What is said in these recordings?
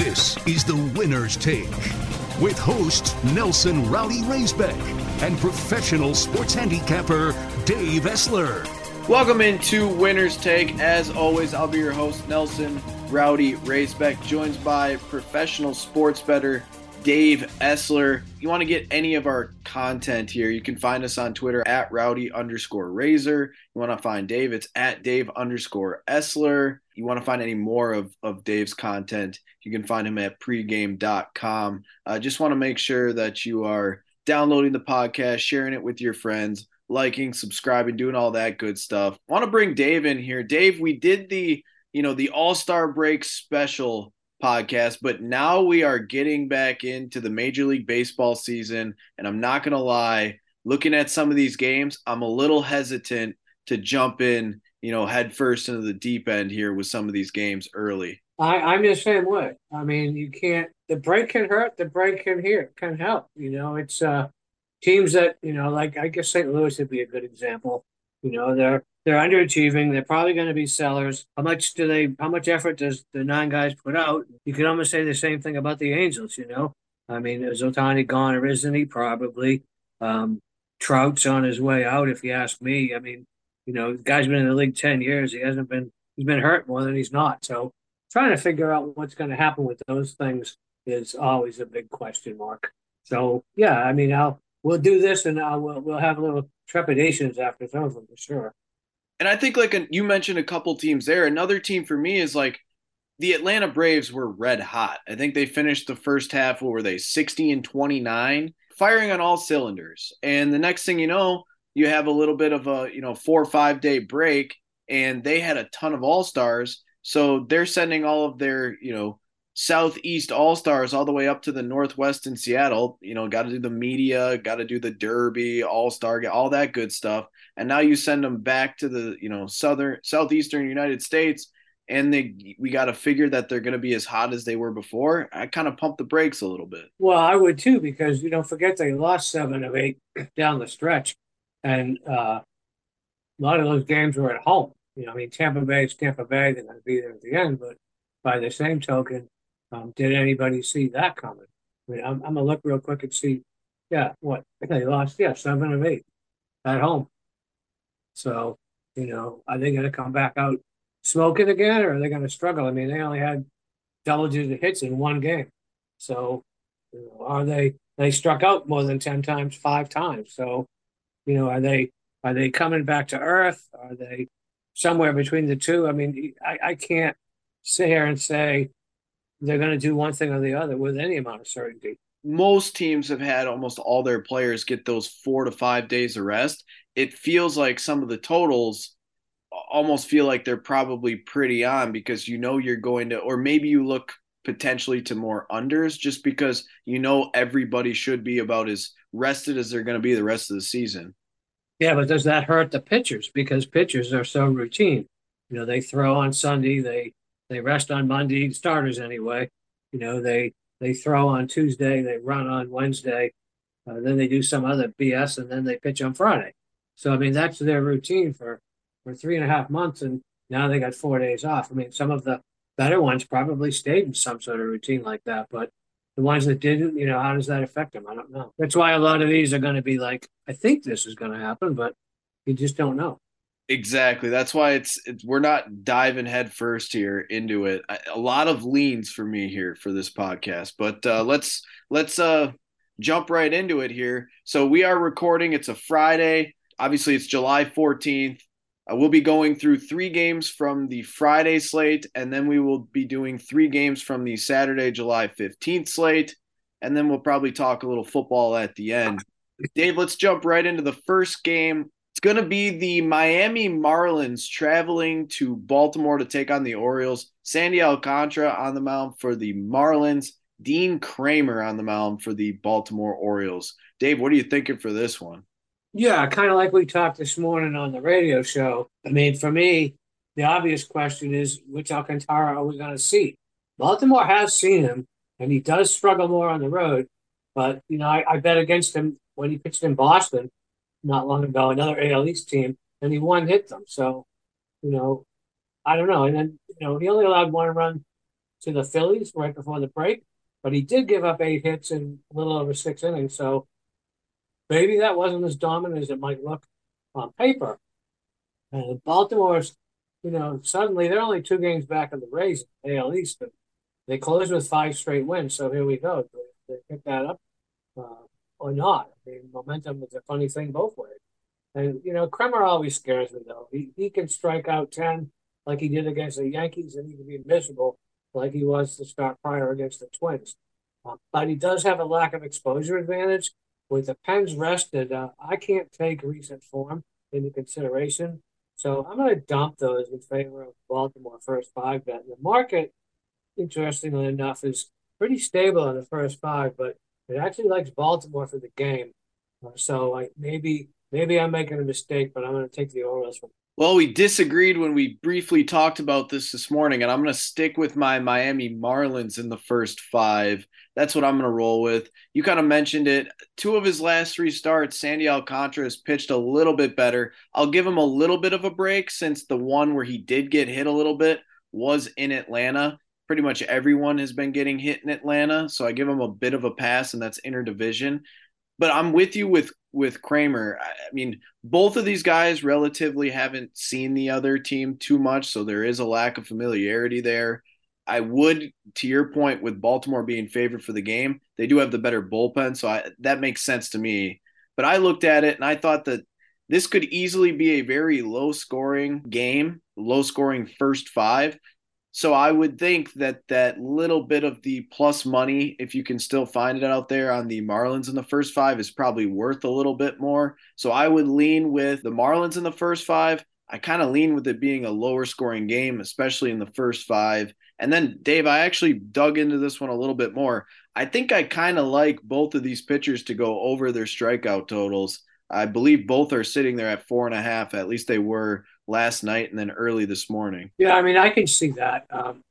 This is the winner's take with host Nelson Rowdy Raisbeck and professional sports handicapper Dave Essler. Welcome into Winner's Take. As always, I'll be your host, Nelson Rowdy Raisbeck, joined by professional sports better Dave Essler. You want to get any of our content here, you can find us on Twitter at rowdy underscore razor. You want to find Dave, it's at Dave underscore Essler. You want to find any more of, of Dave's content, you can find him at pregame.com. I uh, just want to make sure that you are downloading the podcast, sharing it with your friends, liking, subscribing, doing all that good stuff. I want to bring Dave in here. Dave, we did the, you know, the All-Star break special podcast, but now we are getting back into the Major League Baseball season and I'm not going to lie, looking at some of these games, I'm a little hesitant to jump in, you know, head first into the deep end here with some of these games early. I, I'm the same way. I mean, you can't. The break can hurt. The break can here can help. You know, it's uh teams that you know, like I guess St. Louis would be a good example. You know, they're they're underachieving. They're probably going to be sellers. How much do they? How much effort does the nine guys put out? You could almost say the same thing about the Angels. You know, I mean, is Ohtani gone or isn't he? Probably. Um, Trout's on his way out, if you ask me. I mean, you know, the guy's been in the league ten years. He hasn't been. He's been hurt more than he's not. So, trying to figure out what's going to happen with those things is always a big question mark. So, yeah, I mean, I'll we'll do this, and I'll, we'll have a little trepidations after some of them for sure. And I think like you mentioned a couple teams there. Another team for me is like the Atlanta Braves were red hot. I think they finished the first half. What were they? Sixty and twenty nine, firing on all cylinders. And the next thing you know, you have a little bit of a you know four or five day break, and they had a ton of all stars. So they're sending all of their you know Southeast All Stars all the way up to the Northwest in Seattle. You know, got to do the media, got to do the Derby, All Star, all that good stuff. And now you send them back to the you know southern southeastern United States, and they we got to figure that they're going to be as hot as they were before. I kind of pump the brakes a little bit. Well, I would too because you don't forget they lost seven of eight down the stretch, and uh, a lot of those games were at home. You know, I mean, Tampa Bay is Tampa Bay; they're going to be there at the end, but by the same token um, did anybody see that coming? I mean, I'm, I'm gonna look real quick and see. Yeah, what they lost? Yeah, seven of eight at home. So you know, are they to come back out smoking again, or are they to struggle? I mean, they only had double-digit hits in one game. So, you know, are they? They struck out more than ten times, five times. So, you know, are they? Are they coming back to earth? Are they somewhere between the two? I mean, I, I can't sit here and say they're going to do one thing or the other with any amount of certainty. Most teams have had almost all their players get those four to five days of rest. It feels like some of the totals almost feel like they're probably pretty on because you know you're going to, or maybe you look potentially to more unders just because you know everybody should be about as rested as they're going to be the rest of the season. Yeah, but does that hurt the pitchers? Because pitchers are so routine. You know, they throw on Sunday, they they rest on Monday, starters anyway. You know, they they throw on Tuesday, they run on Wednesday, uh, then they do some other BS, and then they pitch on Friday. So I mean, that's their routine for for three and a half months, and now they got four days off. I mean, some of the better ones probably stayed in some sort of routine like that, but the ones that didn't, you know, how does that affect them? I don't know. That's why a lot of these are going to be like, I think this is going to happen, but you just don't know. Exactly. That's why it's, it's we're not diving head first here into it. I, a lot of leans for me here for this podcast, but uh, let's let's uh, jump right into it here. So we are recording. It's a Friday. Obviously, it's July fourteenth. Uh, we'll be going through three games from the Friday slate, and then we will be doing three games from the Saturday, July fifteenth slate, and then we'll probably talk a little football at the end. Dave, let's jump right into the first game it's going to be the Miami Marlins traveling to Baltimore to take on the Orioles. Sandy Alcantara on the mound for the Marlins. Dean Kremer on the mound for the Baltimore Orioles. Dave, what are you thinking for this one? Yeah, kind of like we talked this morning on the radio show. I mean, for me, the obvious question is which Alcantara are we going to see? Baltimore has seen him, and he does struggle more on the road. But, you know, I, I bet against him when he pitched in Boston not long ago, another AL East team, and he one hit them. So, you know, I don't know. And then, you know, he only allowed one run to the Phillies right before the break, but he did give up eight hits in a little over six innings. So maybe that wasn't as dominant as it might look on paper. And the Baltimore's, you know, suddenly they're only two games back of the Rays, AL East, but they closed with five straight wins. So here we go. They, they pick that up uh, or not. Mean, momentum is a funny thing both ways. And, you know, Kremer always scares me, though. He, he can strike out 10 like he did against the Yankees, and he can be miserable like he was to start prior against the Twins. Uh, but he does have a lack of exposure advantage. With the pens rested, uh, I can't take recent form into consideration. So I'm going to dump those in favor of Baltimore first five bet. The market, interestingly enough, is pretty stable in the first five, but it actually likes Baltimore for the game. So like maybe maybe I'm making a mistake, but I'm going to take the Orioles well, we disagreed when we briefly talked about this this morning, and I'm going to stick with my Miami Marlins in the first five. That's what I'm going to roll with. You kind of mentioned it. Two of his last three starts, Sandy Alcantara has pitched a little bit better. I'll give him a little bit of a break since the one where he did get hit a little bit was in Atlanta. Pretty much everyone has been getting hit in Atlanta, so I give him a bit of a pass, and that's interdivision. But I'm with you with with Kremer. I mean, both of these guys relatively haven't seen the other team too much, so there is a lack of familiarity there. I would, to your point, with Baltimore being favored for the game, they do have the better bullpen, so I, that makes sense to me. But I looked at it and I thought that this could easily be a very low scoring game, low scoring first five. So I would think that that little bit of the plus money, if you can still find it out there on the Marlins in the first five, is probably worth a little bit more. So I would lean with the Marlins in the first five. I kind of lean with it being a lower scoring game, especially in the first five. And then, Dave, I actually dug into this one a little bit more. I think I kind of like both of these pitchers to go over their strikeout totals. I believe both are sitting there at four and a half. At least they were last night and then early this morning. Yeah, I mean, I can see that. Um,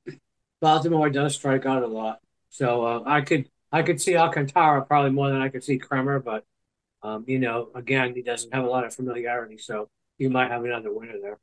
Baltimore does strike out a lot, so uh, I could I could see Alcantara probably more than I could see Kremer, but um, you know, again, he doesn't have a lot of familiarity, so you might have another winner there.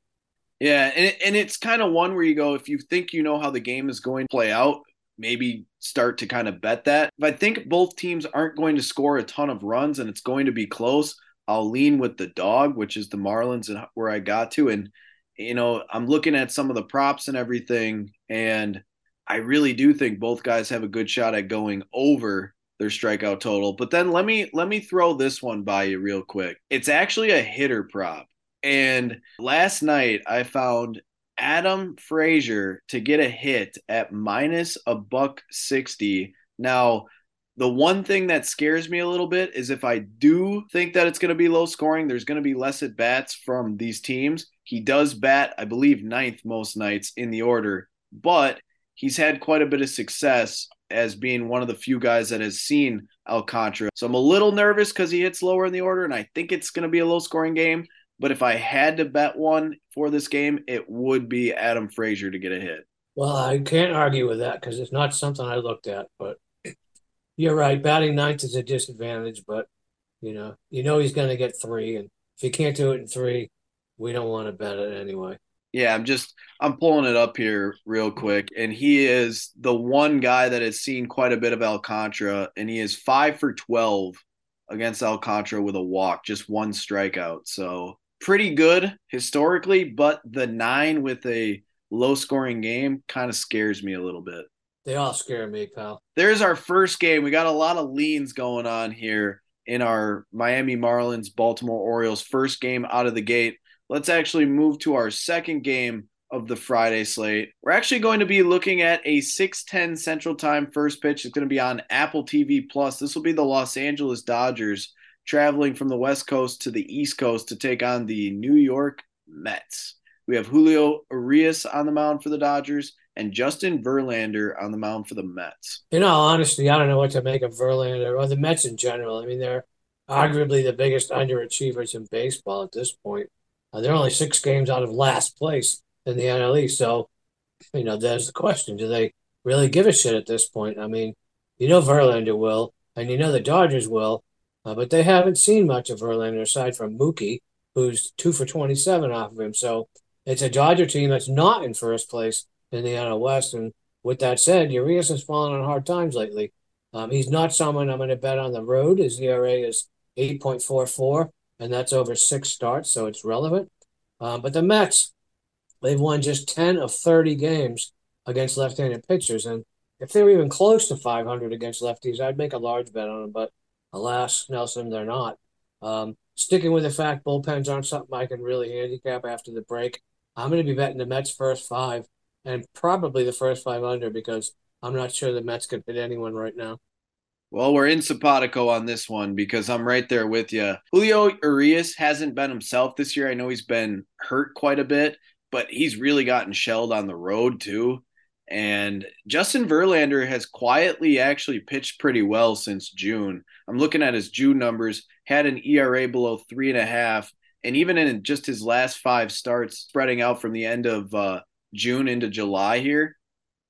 Yeah, and and it's kind of one where you go if you think you know how the game is going to play out, maybe start to kind of bet that. If I think both teams aren't going to score a ton of runs and it's going to be close, I'll lean with the dog, which is the Marlins and where I got to. And, you know, I'm looking at some of the props and everything, and I really do think both guys have a good shot at going over their strikeout total. But then let me let me throw this one by you real quick. It's actually a hitter prop. And last night I found Adam Frazier to get a hit at minus a buck 60. Now, the one thing that scares me a little bit is if I do think that it's going to be low scoring, there's going to be less at bats from these teams. He does bat, I believe, ninth most nights in the order, but he's had quite a bit of success as being one of the few guys that has seen Alcantara. So I'm a little nervous because he hits lower in the order, and I think it's going to be a low scoring game. But if I had to bet one for this game, it would be Adam Frazier to get a hit. Well, I can't argue with that because it's not something I looked at, but you're right. Batting ninth is a disadvantage, but you know, you know he's going to get three, and if he can't do it in three, we don't want to bet it anyway. Yeah, I'm just I'm pulling it up here real quick, and he is the one guy that has seen quite a bit of Alcantara, and he is five for twelve against Alcantara with a walk, just one strikeout. So pretty good historically, but the nine with a low scoring game kind of scares me a little bit. They all scare me, pal. There's our first game. We got a lot of leans going on here in our Miami Marlins Baltimore Orioles first game out of the gate. Let's actually move to our second game of the Friday slate. We're actually going to be looking at a 6:10 Central Time first pitch. It's going to be on Apple TV Plus. This will be the Los Angeles Dodgers traveling from the West Coast to the East Coast to take on the New York Mets. We have Julio Urias on the mound for the Dodgers and Justin Verlander on the mound for the Mets. You know, honestly, I don't know what to make of Verlander or the Mets in general. I mean, they're arguably the biggest underachievers in baseball at this point. Uh, they're only six games out of last place in the NL East. So, you know, there's the question: Do they really give a shit at this point? I mean, you know, Verlander will, and you know the Dodgers will, uh, but they haven't seen much of Verlander aside from Mookie, who's two for twenty-seven off of him. So it's a Dodger team that's not in first place in the NL West. And with that said, Urias has fallen on hard times lately. Um, he's not someone I'm going to bet on the road. His ERA is 8.44, and that's over six starts, so it's relevant. Um, but the Mets, they've won just 10 of 30 games against left handed pitchers. And if they were even close to 500 against lefties, I'd make a large bet on them. But alas, Nelson, they're not. Um, sticking with the fact bullpens aren't something I can really handicap after the break. I'm going to be betting the Mets first five and probably the first five under because I'm not sure the Mets can hit anyone right now. Well, we're in Sapatico on this one because I'm right there with you. Julio Urias hasn't been himself this year. I know he's been hurt quite a bit, but he's really gotten shelled on the road too. And Justin Verlander has quietly actually pitched pretty well since June. I'm looking at his June numbers, had an ERA below three and a half. And even in just his last five starts, spreading out from the end of uh, June into July here,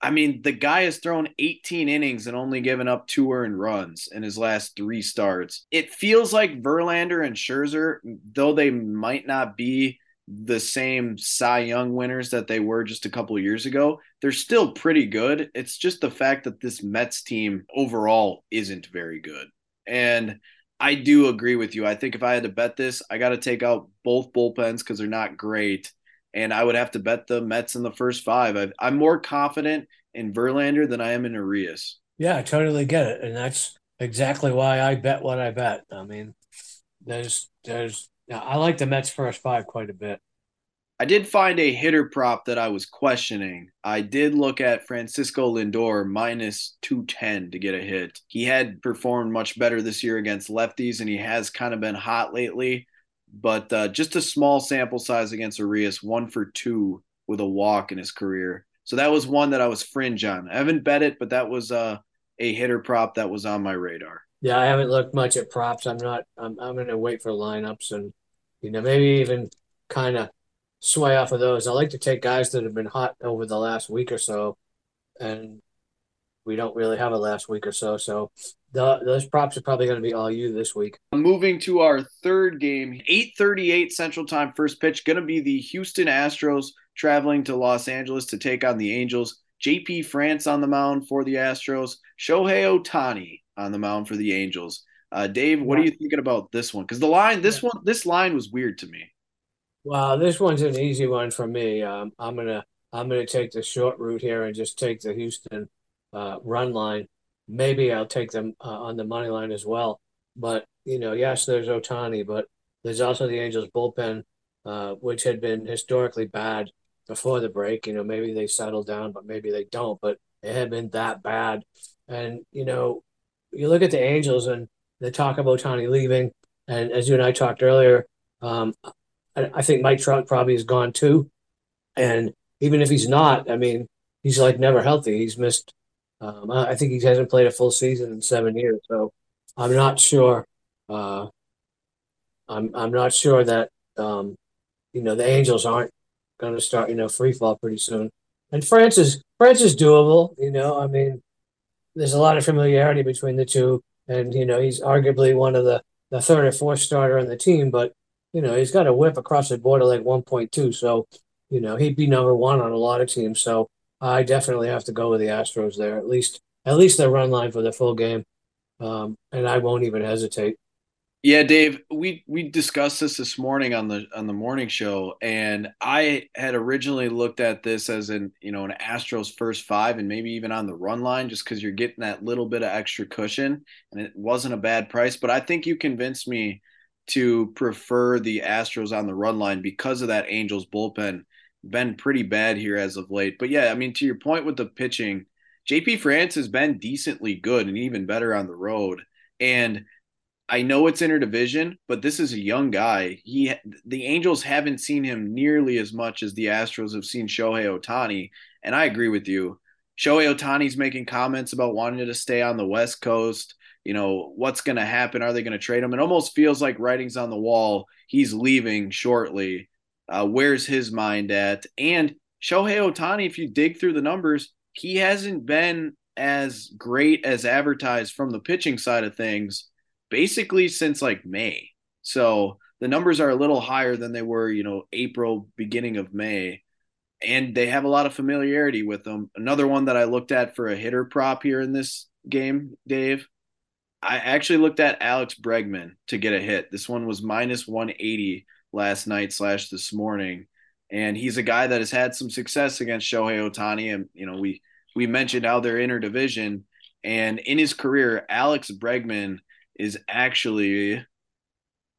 I mean, the guy has thrown 18 innings and only given up two earned runs in his last three starts. It feels like Verlander and Scherzer, though they might not be the same Cy Young winners that they were just a couple years ago, they're still pretty good. It's just the fact that this Mets team overall isn't very good. And I do agree with you. I think if I had to bet this, I got to take out both bullpens because they're not great. And I would have to bet the Mets in the first five. i am more confident in Verlander than I am in Urias. Yeah, I totally get it. And that's exactly why I bet what I bet. I mean, there's, there's, I like the Mets first five quite a bit. I did find a hitter prop that I was questioning. I did look at Francisco Lindor minus 210 to get a hit. He had performed much better this year against lefties, and he has kind of been hot lately. But uh, just a small sample size against Urias, one for two with a walk in his career. So that was one that I was fringe on. I haven't bet it, but that was uh, a hitter prop that was on my radar. Yeah, I haven't looked much at props. I'm not. I'm. I'm going to wait for lineups and you know maybe even kind of sway off of those. I like to take guys that have been hot over the last week or so, and we don't really have a last week or so. So the, those props are probably going to be all you this week. Moving to our third game, 8:38 Central Time, first pitch, going to be the Houston Astros traveling to Los Angeles to take on the Angels. JP France on the mound for the Astros. Shohei Ohtani on the mound for the Angels. Uh, Dave, what are you thinking about this one? Because the line, this one, this line was weird to me. Well, this one's an easy one for me. Um, I'm gonna I'm gonna take the short route here and just take the Houston uh, run line. Maybe I'll take them uh, on the money line as well. But you know, yes, there's Ohtani, but there's also the Angels bullpen, uh, which had been historically bad before the break. You know, maybe they settle down, but maybe they don't. But it had been that bad. And you know, you look at the Angels and they talk about Ohtani leaving, and as you and I talked earlier, um, I, think Mike Trout probably is gone too. And even if he's not, I mean, he's like never healthy. He's missed. Um, I think he hasn't played a full season in seven years, so I'm not sure. Uh, I'm I'm not sure that um, you know the Angels aren't going to start you know free fall pretty soon. And France is France is doable. You know, I mean, there's a lot of familiarity between the two, and you know he's arguably one of the the third or fourth starter on the team, but you know, he's got a whip across the border like 1.2. So, you know, he'd be number one on a lot of teams. So I definitely have to go with the Astros there. At least, at least the run line for the full game. Um, and I won't even hesitate. Yeah, Dave, we we discussed this this morning on the on the morning show, and I had originally looked at this as an you know an Astros first five, and maybe even on the run line, just because you're getting that little bit of extra cushion, and it wasn't a bad price. But I think you convinced me to prefer the Astros on the run line because of that Angels bullpen. Been pretty bad here as of late. But yeah, I mean, to your point with the pitching, JP France has been decently good and even better on the road. And I know it's interdivision, but this is a young guy. He the Angels haven't seen him nearly as much as the Astros have seen Shohei Ohtani. and I agree with you. Shohei Ohtani's making comments about wanting to stay on the West Coast you know, what's going to happen? Are they going to trade him? It almost feels like writing's on the wall. He's leaving shortly. Uh, where's his mind at? And Shohei Ohtani, if you dig through the numbers, he hasn't been as great as advertised from the pitching side of things basically since like May. So the numbers are a little higher than they were, you know, April, beginning of May. and they have a lot of familiarity with them. Another one that I looked at for a hitter prop here in this game, Dave. I actually looked at Alex Bregman to get a hit. This one was minus 180 last night slash this morning. And he's a guy that has had some success against Shohei Ohtani. And, you know, we we mentioned how they're interdivision. And in his career, Alex Bregman is actually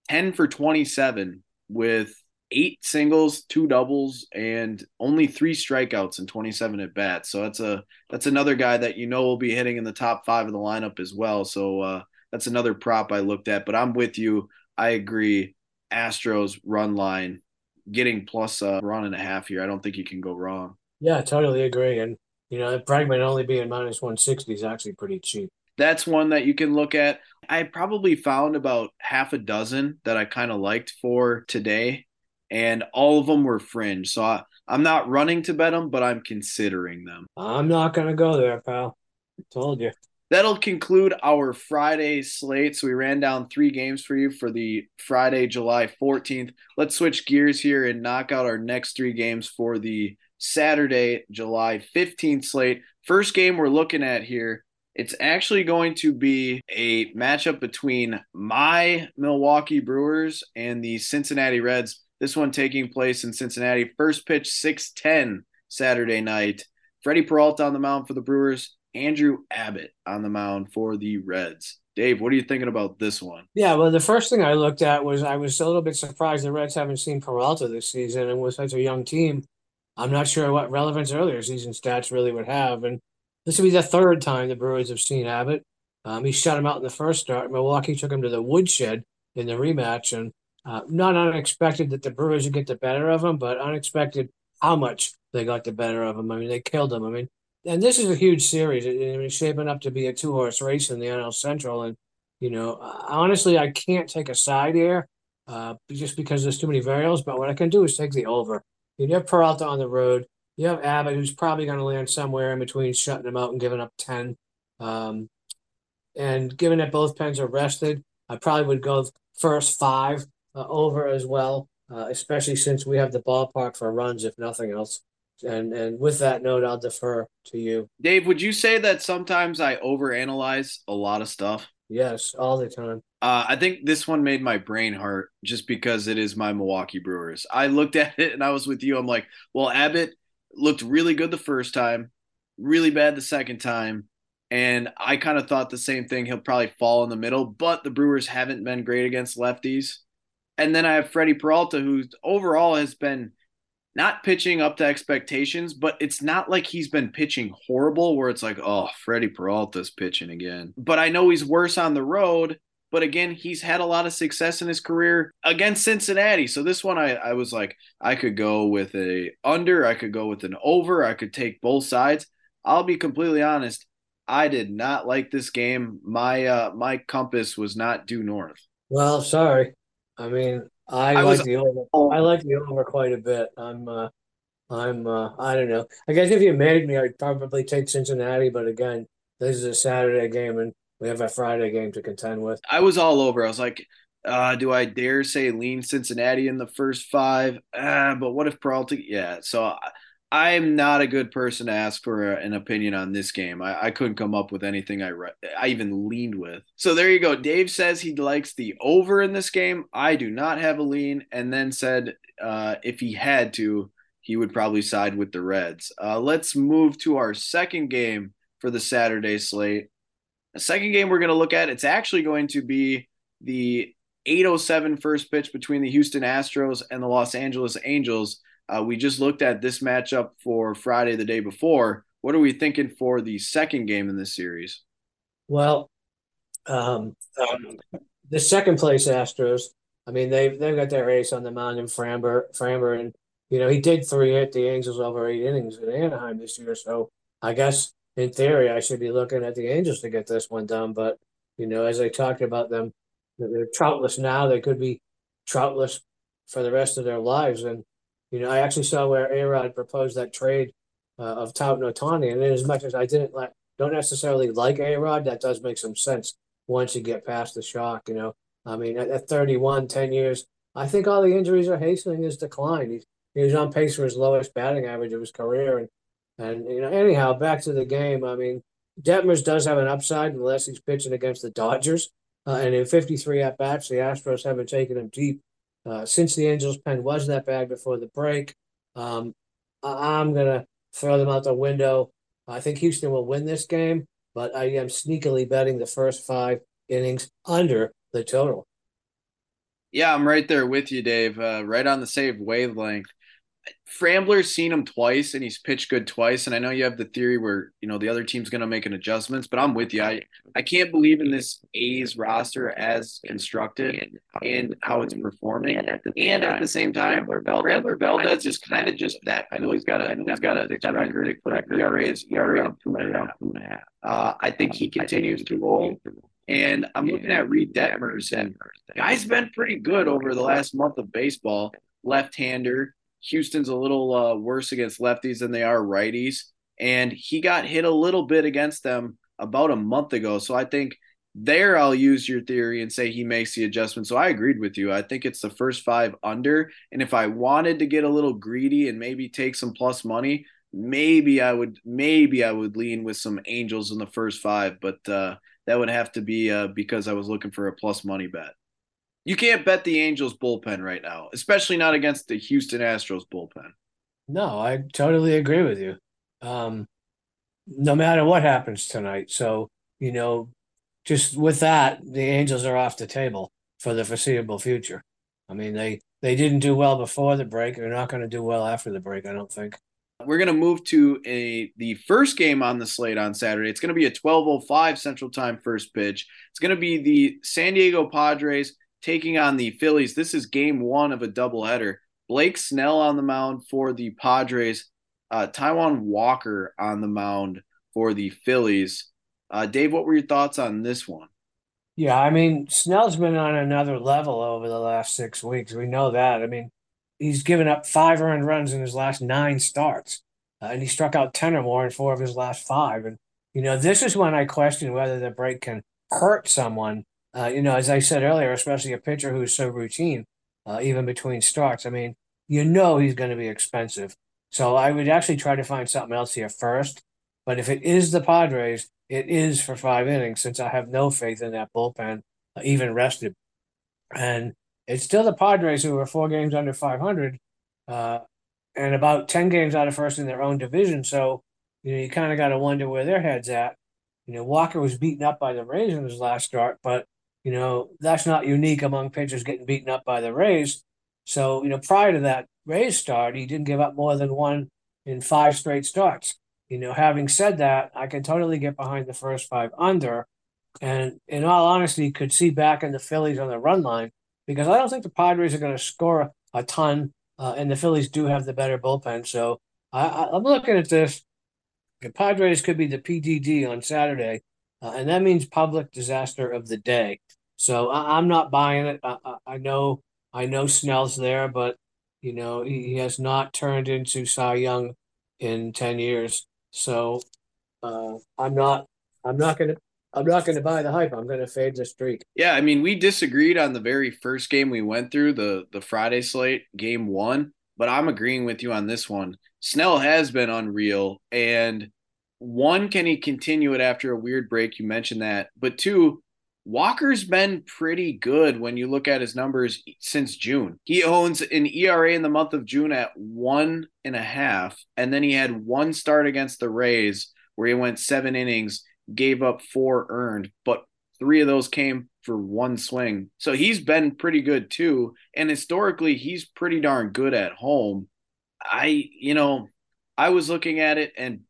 10 for 27 with eight singles, two doubles, and only three strikeouts and 27 at bats. So that's a that's another guy that you know will be hitting in the top five of the lineup as well. So uh, that's another prop I looked at. But I'm with you. I agree. Astros run line getting plus a run and a half here. I don't think you can go wrong. Yeah, totally agree. And you know, Bregman only being minus 160 is actually pretty cheap. That's one that you can look at. I probably found about half a dozen that I kind of liked for today and all of them were fringe. So I, I'm not running to bet them, but I'm considering them. I'm not going to go there, pal. I Told you. That'll conclude our Friday slate. So we ran down three games for you for the Friday, July 14th. Let's switch gears here and knock out our next three games for the Saturday, July 15th slate. First game we're looking at here, it's actually going to be a matchup between my Milwaukee Brewers and the Cincinnati Reds. This one taking place in Cincinnati. First pitch, 610 Saturday night. Freddie Peralta on the mound for the Brewers. Andrew Abbott on the mound for the Reds. Dave, what are you thinking about this one? Yeah, well, the first thing I looked at was I was a little bit surprised the Reds haven't seen Peralta this season and with such a young team. I'm not sure what relevance earlier season stats really would have. And this would be the third time the Brewers have seen Abbott. Um, he shut him out in the first start. Milwaukee took him to the woodshed in the rematch, and uh, not unexpected that the Brewers would get the better of them, but unexpected how much they got the better of them. I mean, they killed him. I mean, and this is a huge series. It, it's shaping up to be a two horse race in the NL Central. And, you know, honestly, I can't take a side here uh, just because there's too many variables. But what I can do is take the over. You have Peralta on the road. You have Abbott, who's probably going to land somewhere in between shutting them out and giving up 10. Um, and given that both pens are rested, I probably would go first five uh, over as well, uh, especially since we have the ballpark for runs, if nothing else. And and with that note, I'll defer to you, Dave. Would you say that sometimes I overanalyze a lot of stuff? Yes, all the time. Uh, I think this one made my brain hurt just because it is my Milwaukee Brewers. I looked at it and I was with you. I'm like, well, Abbott looked really good the first time, really bad the second time. And I kind of thought the same thing. He'll probably fall in the middle, but the Brewers haven't been great against lefties. And then I have Freddie Peralta, who overall has been not pitching up to expectations, but it's not like he's been pitching horrible where it's like, oh, Freddie Peralta's pitching again. But I know he's worse on the road. But again, he's had a lot of success in his career against Cincinnati. So this one I, I was like, I could go with a under, I could go with an over, I could take both sides. I'll be completely honest. I did not like this game. My uh my compass was not due north. Well, sorry. I mean, I, I like was, the over. I like the over quite a bit. I'm, uh, I'm, uh, I don't know. I guess if you made me, I'd probably take Cincinnati. But again, this is a Saturday game, and we have a Friday game to contend with. I was all over. I was like, uh, do I dare say lean Cincinnati in the first five? Uh, but what if Peralta? Yeah. So I'm not a good person to ask for an opinion on this game. I, I couldn't come up with anything I re- I even leaned with. So there you go. Dave says he likes the over in this game. I do not have a lean, and then said uh, if he had to, he would probably side with the Reds. Uh, let's move to our second game for the Saturday slate. The second game we're going to look at, it's actually going to be the 807 first pitch between the Houston Astros and the Los Angeles Angels. Uh, we just looked at this matchup for Friday the day before. What are we thinking for the second game in this series? Well, um, um, the second place Astros. I mean, they've they've got their ace on the mound in Framber, Framber, and you know he did three hit the Angels over eight innings at Anaheim this year. So I guess in theory I should be looking at the Angels to get this one done. But you know, as I talked about them, they're troutless now. They could be troutless for the rest of their lives, and you know, I actually saw where A-Rod proposed that trade uh, of Trout and Ohtani, and as much as I didn't like, don't necessarily like A-Rod, that does make some sense once you get past the shock. You know, I mean, at, at 31, 10 years, I think all the injuries are hastening his decline. He's he was on pace for his lowest batting average of his career. And and you know, anyhow, back to the game. I mean, Detmers does have an upside unless he's pitching against the Dodgers. Uh, and in 53 at bats, the Astros haven't taken him deep uh, since the Angels' pen was that bad before the break. Um, I- I'm gonna throw them out the window. I think Houston will win this game, but I am sneakily betting the first five innings under the total. Yeah, I'm right there with you, Dave. Uh, right on the same wavelength. Framber's seen him twice and he's pitched good twice. And I know you have the theory where, you know, the other team's going to make an adjustments, but I'm with you. I, I can't believe in this A's roster as constructed and how it's performing. And at the, and at the same time, Framber Valdez is kind of just that. I know he's got a, he's got a record, record ERA is ERA of two and a half, two and a half. Uh, I think he continues to roll. And I'm looking at Reid Detmers, and guy's been pretty good over the last month of baseball. Left-hander, Houston's a little uh, worse against lefties than they are righties. And he got hit a little bit against them about a month ago. So I think there I'll use your theory and say he makes the adjustment. So I agreed with you. I think it's the first five under. And if I wanted to get a little greedy and maybe take some plus money, maybe I would maybe I would lean with some Angels in the first five, but uh, that would have to be uh, because I was looking for a plus money bet. You can't bet the Angels bullpen right now, especially not against the Houston Astros bullpen. No, I totally agree with you. Um, no matter what happens tonight. So, you know, just with that, the Angels are off the table for the foreseeable future. I mean, they they didn't do well before the break. They're not going to do well after the break, I don't think. We're going to move to a the first game on the slate on Saturday. It's going to be a 12:05 Central Time first pitch. It's going to be the San Diego Padres taking on the Phillies. This is game one of a doubleheader. Blake Snell on the mound for the Padres, uh, Taijuan Walker on the mound for the Phillies. Uh, Dave, what were your thoughts on this one? Yeah, I mean, Snell's been on another level over the last six weeks. We know that. I mean, he's given up five earned runs in his last nine starts, uh, and he struck out 10 or more in four of his last five. And, you know, this is when I question whether the break can hurt someone uh, you know, as I said earlier, especially a pitcher who's so routine, uh, even between starts. I mean, you know he's going to be expensive. So I would actually try to find something else here first. But if it is the Padres, it is for five innings since I have no faith in that bullpen, uh, even rested. And it's still the Padres who are four games under 500 uh, and about 10 games out of first in their own division. So, you know, you kind of got to wonder where their head's at. You know, Walker was beaten up by the Rays in his last start, but you know, that's not unique among pitchers getting beaten up by the Rays. So, you know, prior to that Rays start, he didn't give up more than one in five straight starts. You know, having said that, I can totally get behind the first five under. And in all honesty, could see back in the Phillies on the run line because I don't think the Padres are going to score a ton. Uh, and the Phillies do have the better bullpen. So I, I'm looking at this. The Padres could be the PDD on Saturday, uh, and that means public disaster of the day. So I, am not buying it. I, I, know I know Snell's there, but you know he, he, has not turned into Cy Young in ten years. So uh, I'm not I'm not gonna I'm not gonna buy the hype. I'm gonna fade the streak. Yeah, I mean we disagreed on the very first game we went through the the Friday slate, game one, but I'm agreeing with you on this one. Snell has been unreal, and one, can he continue it after a weird break? You mentioned that, but two Walker's been pretty good when you look at his numbers since June. He owns an ERA in the month of June at one and a half, and then he had one start against the Rays where he went seven innings, gave up four earned, but three of those came for one swing. So he's been pretty good too. And historically, he's pretty darn good at home. I, you know, I was looking at it and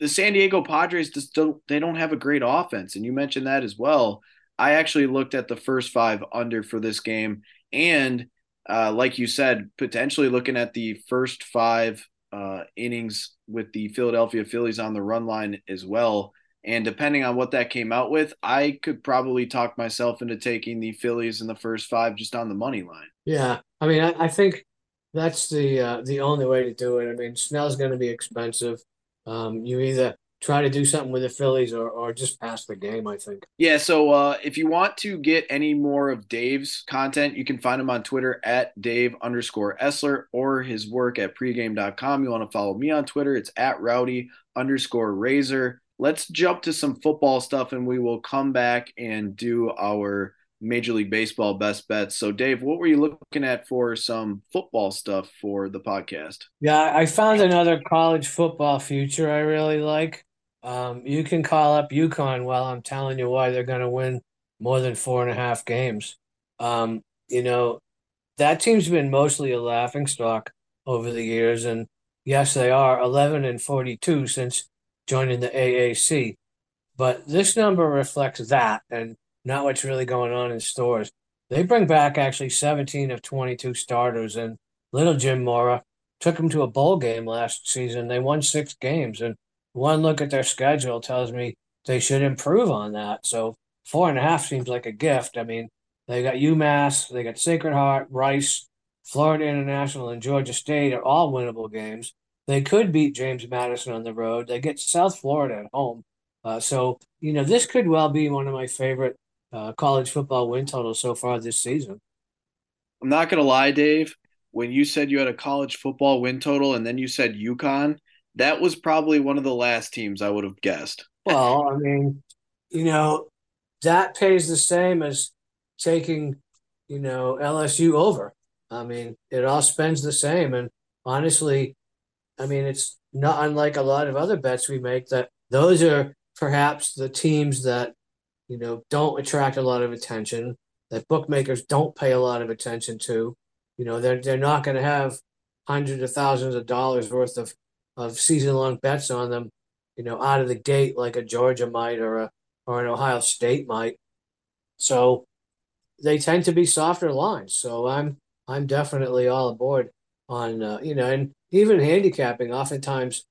the San Diego Padres just don't they don't have a great offense. And you mentioned that as well. I actually looked at the first five under for this game, and uh, like you said, potentially looking at the first five uh, innings with the Philadelphia Phillies on the run line as well. And depending on what that came out with, I could probably talk myself into taking the Phillies in the first five just on the money line. Yeah, I mean, I, I think that's the uh, the only way to do it. I mean, Snell's going to be expensive. Um, you either try to do something with the Phillies or, or just pass the game, I think. Yeah, so uh, if you want to get any more of Dave's content, you can find him on Twitter at Dave underscore Essler or his work at pregame.com. You want to follow me on Twitter, it's at Rowdy underscore Razor. Let's jump to some football stuff and we will come back and do our Major League Baseball best bets. So, Dave, what were you looking at for some football stuff for the podcast? Yeah, I found another college football future I really like. Um, you can call up UConn while I'm telling you why they're going to win more than four and a half games. Um, you know, that team's been mostly a laughing stock over the years. And yes, they are 11 and 42 since joining the AAC. But this number reflects that and not what's really going on in Storrs. They bring back actually 17 of 22 starters, and little Jim Mora took them to a bowl game last season. They won six games, and one look at their schedule tells me they should improve on that. So four and a half seems like a gift. I mean, they got UMass, they got Sacred Heart, Rice, Florida International, and Georgia State are all winnable games. They could beat James Madison on the road. They get South Florida at home. Uh, so, you know, this could well be one of my favorite uh, college football win totals so far this season. I'm not going to lie, Dave. When you said you had a college football win total and then you said UConn, that was probably one of the last teams I would have guessed. Well, I mean, you know, that pays the same as taking, you know, LSU over. I mean, it all spends the same. And honestly, I mean, it's not unlike a lot of other bets we make that those are perhaps the teams that, you know, don't attract a lot of attention, that bookmakers don't pay a lot of attention to. You know, they're, they're not going to have hundreds of thousands of dollars worth of of season long bets on them, you know, out of the gate like a Georgia might or a or an Ohio State might. So they tend to be softer lines. So I'm I'm definitely all aboard on uh, you know, and even handicapping. Oftentimes,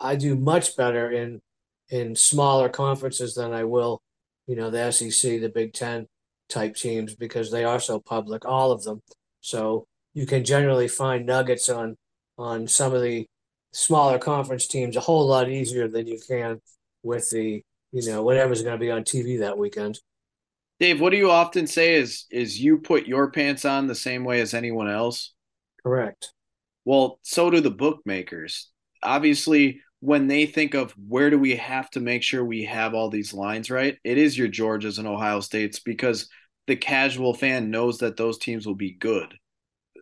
I do much better in in smaller conferences than I will, you know, the SEC, the Big Ten type teams because they are so public, all of them. So you can generally find nuggets on on some of the smaller conference teams a whole lot easier than you can with the you know whatever's going to be on TV that weekend. Dave, what do you often say is is you put your pants on the same way as anyone else? Correct. Well, so do the bookmakers. Obviously, when they think of where do we have to make sure we have all these lines right, it is your Georgias and Ohio States because the casual fan knows that those teams will be good.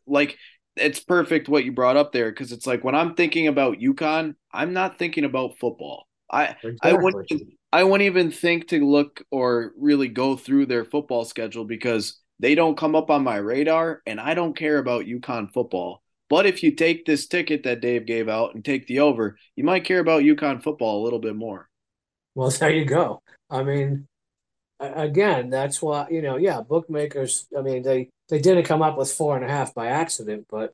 Like it's perfect what you brought up there because it's like when I'm thinking about UConn, I'm not thinking about football. I exactly. I wouldn't I wouldn't even think to look or really go through their football schedule because they don't come up on my radar and I don't care about UConn football. But if you take this ticket that Dave gave out and take the over, you might care about UConn football a little bit more. Well, there you go. I mean, again, that's why you know, yeah, bookmakers. I mean, they they didn't come up with four and a half by accident, but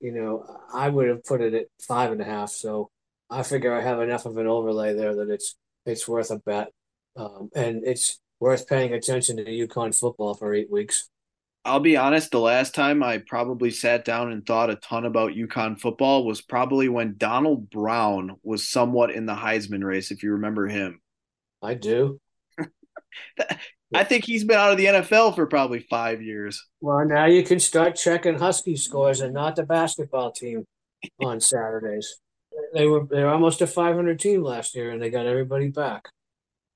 you know, I would have put it at five and a half. So I figure I have enough of an overlay there that it's it's worth a bet, um, and it's worth paying attention to UConn football for eight weeks. I'll be honest, the last time I probably sat down and thought a ton about UConn football was probably when Donald Brown was somewhat in the Heisman race, if you remember him. I do. I think he's been out of the NFL for probably five years. Well, now you can start checking Husky scores and not the basketball team on Saturdays. They were they were almost a 500 team last year, and they got everybody back.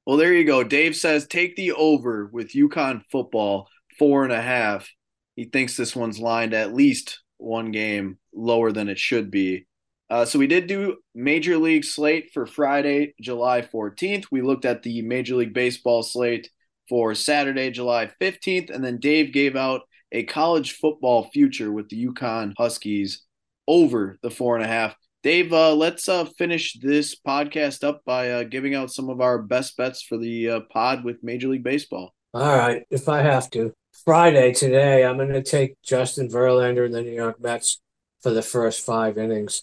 Well, there you go. Dave says take the over with UConn football four and a half. He thinks this one's lined at least one game lower than it should be. Uh, so we did do Major League slate for Friday, July 14th. We looked at the Major League Baseball slate for Saturday, July 15th. And then Dave gave out a college football future with the UConn Huskies over the four and a half. Dave, uh, let's uh, finish this podcast up by uh, giving out some of our best bets for the uh, pod with Major League Baseball. All right, if I have to. Friday today, I'm going to take Justin Verlander and the New York Mets for the first five innings.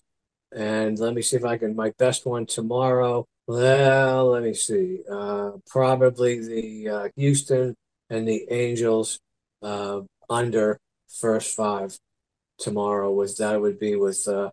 And let me see if I can. My best one tomorrow well, let me see. Uh, probably the uh, Houston and the Angels uh, under first five tomorrow. Was that would be with uh,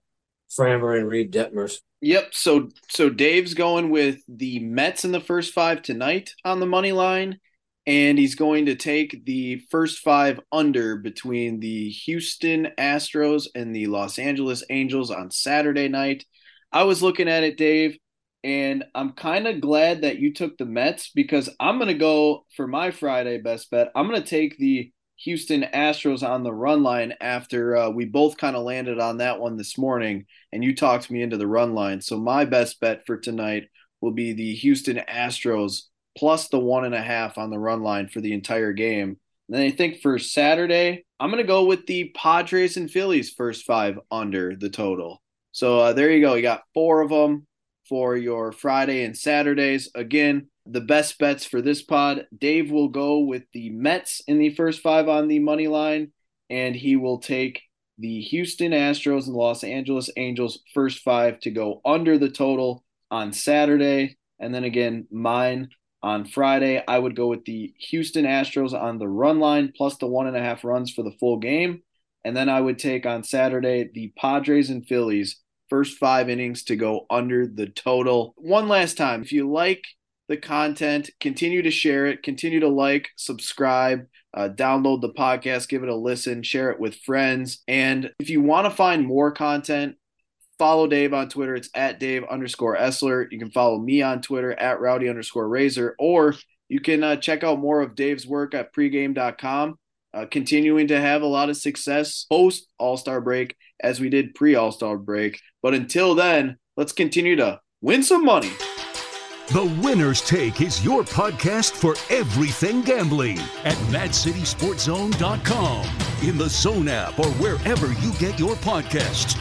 Framber and Reid Detmers. Yep. So so Dave's going with the Mets in the first five tonight on the money line, and he's going to take the first five under between the Houston Astros and the Los Angeles Angels on Saturday night. I was looking at it, Dave, and I'm kind of glad that you took the Mets because I'm going to go for my Friday best bet. I'm going to take the Houston Astros on the run line after uh, we both kind of landed on that one this morning, and you talked me into the run line. So my best bet for tonight will be the Houston Astros plus the one and a half on the run line for the entire game. And then I think for Saturday, I'm going to go with the Padres and Phillies first five under the total. So uh, there you go. You got four of them for your Friday and Saturdays. Again, the best bets for this pod. Dave will go with the Mets in the first five on the money line, and he will take the Houston Astros and Los Angeles Angels first five to go under the total on Saturday. And then again, mine on Friday, I would go with the Houston Astros on the run line plus the one and a half runs for the full game. And then I would take on Saturday the Padres and Phillies first five innings to go under the total. One last time, if you like the content, continue to share it, continue to like, subscribe, uh, download the podcast, give it a listen, share it with friends. And if you want to find more content, follow Dave on Twitter. It's at Dave underscore Essler. You can follow me on Twitter at Rowdy underscore Razor, or you can uh, check out more of Dave's work at pregame.com. Uh, continuing to have a lot of success post All Star break as we did pre All Star break. But until then, let's continue to win some money. The Winner's Take is your podcast for everything gambling at MadCitySportZone.com, in the Zone app, or wherever you get your podcasts.